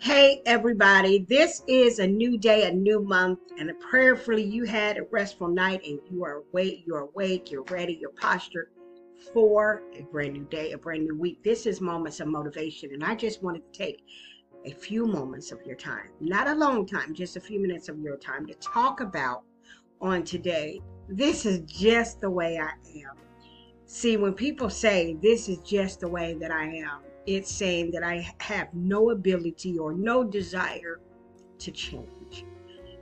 Hey, everybody, this is a new day, a new month, and a prayerfully you had a restful night and you are awake, you're awake, you're ready, you're postured for a brand new day, a brand new week. This is Moments of Motivation, and I just wanted to take a few moments of your time, not a long time, just a few minutes of your time to talk about on today. This is just the way I am. See, when people say this is just the way that I am, it's saying that I have no ability or no desire to change.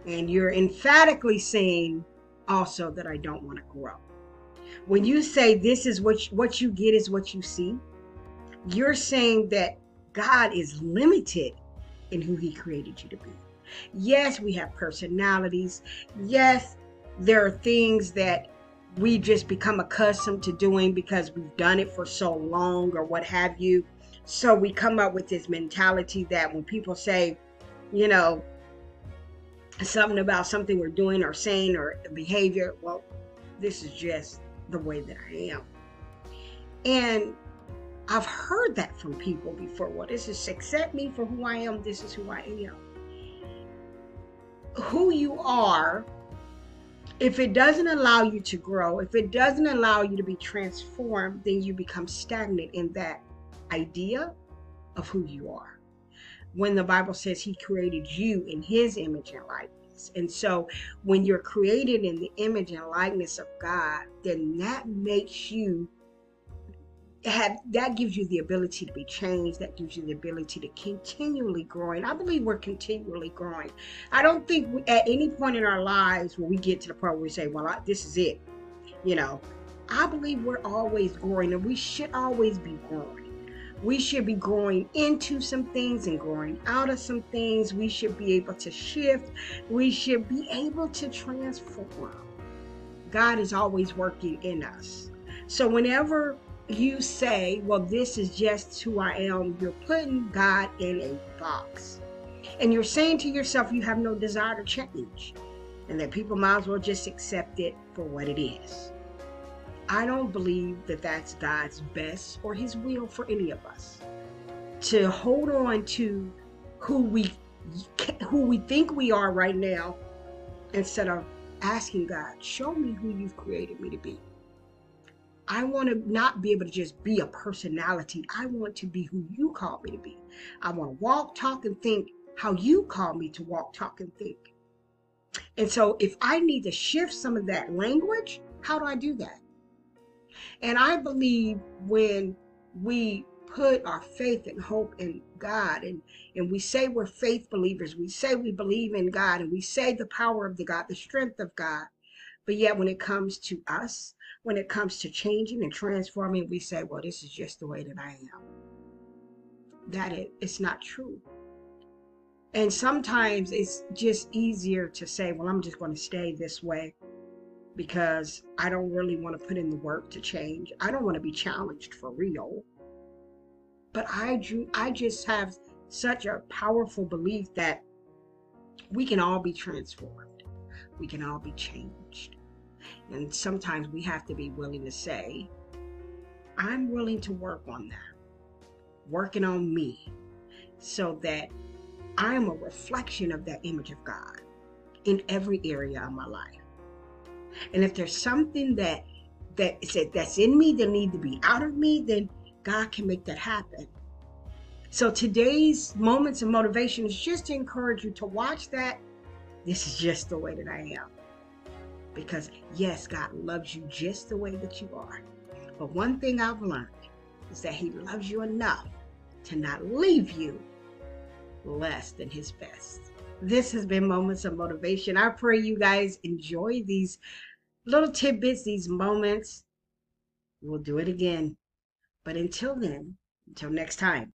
And you're emphatically saying also that I don't want to grow. When you say this is what you, what you get is what you see, you're saying that God is limited in who he created you to be. Yes, we have personalities. Yes, there are things that we just become accustomed to doing because we've done it for so long or what have you. So we come up with this mentality that when people say, you know, something about something we're doing or saying or behavior, well, this is just the way that I am. And I've heard that from people before. Well, this is accept me for who I am. This is who I am. Who you are, if it doesn't allow you to grow, if it doesn't allow you to be transformed, then you become stagnant in that idea of who you are. When the Bible says he created you in his image and likeness. And so when you're created in the image and likeness of God, then that makes you have that gives you the ability to be changed that gives you the ability to continually growing i believe we're continually growing i don't think we, at any point in our lives when we get to the point where we say well I, this is it you know i believe we're always growing and we should always be growing we should be growing into some things and growing out of some things. We should be able to shift. We should be able to transform. God is always working in us. So whenever you say, well, this is just who I am, you're putting God in a box. And you're saying to yourself, you have no desire to change. And that people might as well just accept it for what it is. I don't believe that that's God's best or his will for any of us. To hold on to who we who we think we are right now instead of asking God, show me who you've created me to be. I want to not be able to just be a personality. I want to be who you call me to be. I want to walk, talk, and think how you call me to walk, talk, and think. And so if I need to shift some of that language, how do I do that? And I believe when we put our faith and hope in God and, and we say we're faith believers, we say we believe in God and we say the power of the God, the strength of God. But yet when it comes to us, when it comes to changing and transforming, we say, well, this is just the way that I am. That it, it's not true. And sometimes it's just easier to say, well, I'm just going to stay this way because I don't really want to put in the work to change. I don't want to be challenged for real. But I I just have such a powerful belief that we can all be transformed. We can all be changed. And sometimes we have to be willing to say, I'm willing to work on that. Working on me so that I am a reflection of that image of God in every area of my life. And if there's something that that that's in me that need to be out of me, then God can make that happen. So today's moments of motivation is just to encourage you to watch that. This is just the way that I am. Because yes, God loves you just the way that you are. But one thing I've learned is that He loves you enough to not leave you less than His best. This has been Moments of Motivation. I pray you guys enjoy these little tidbits, these moments. We'll do it again. But until then, until next time.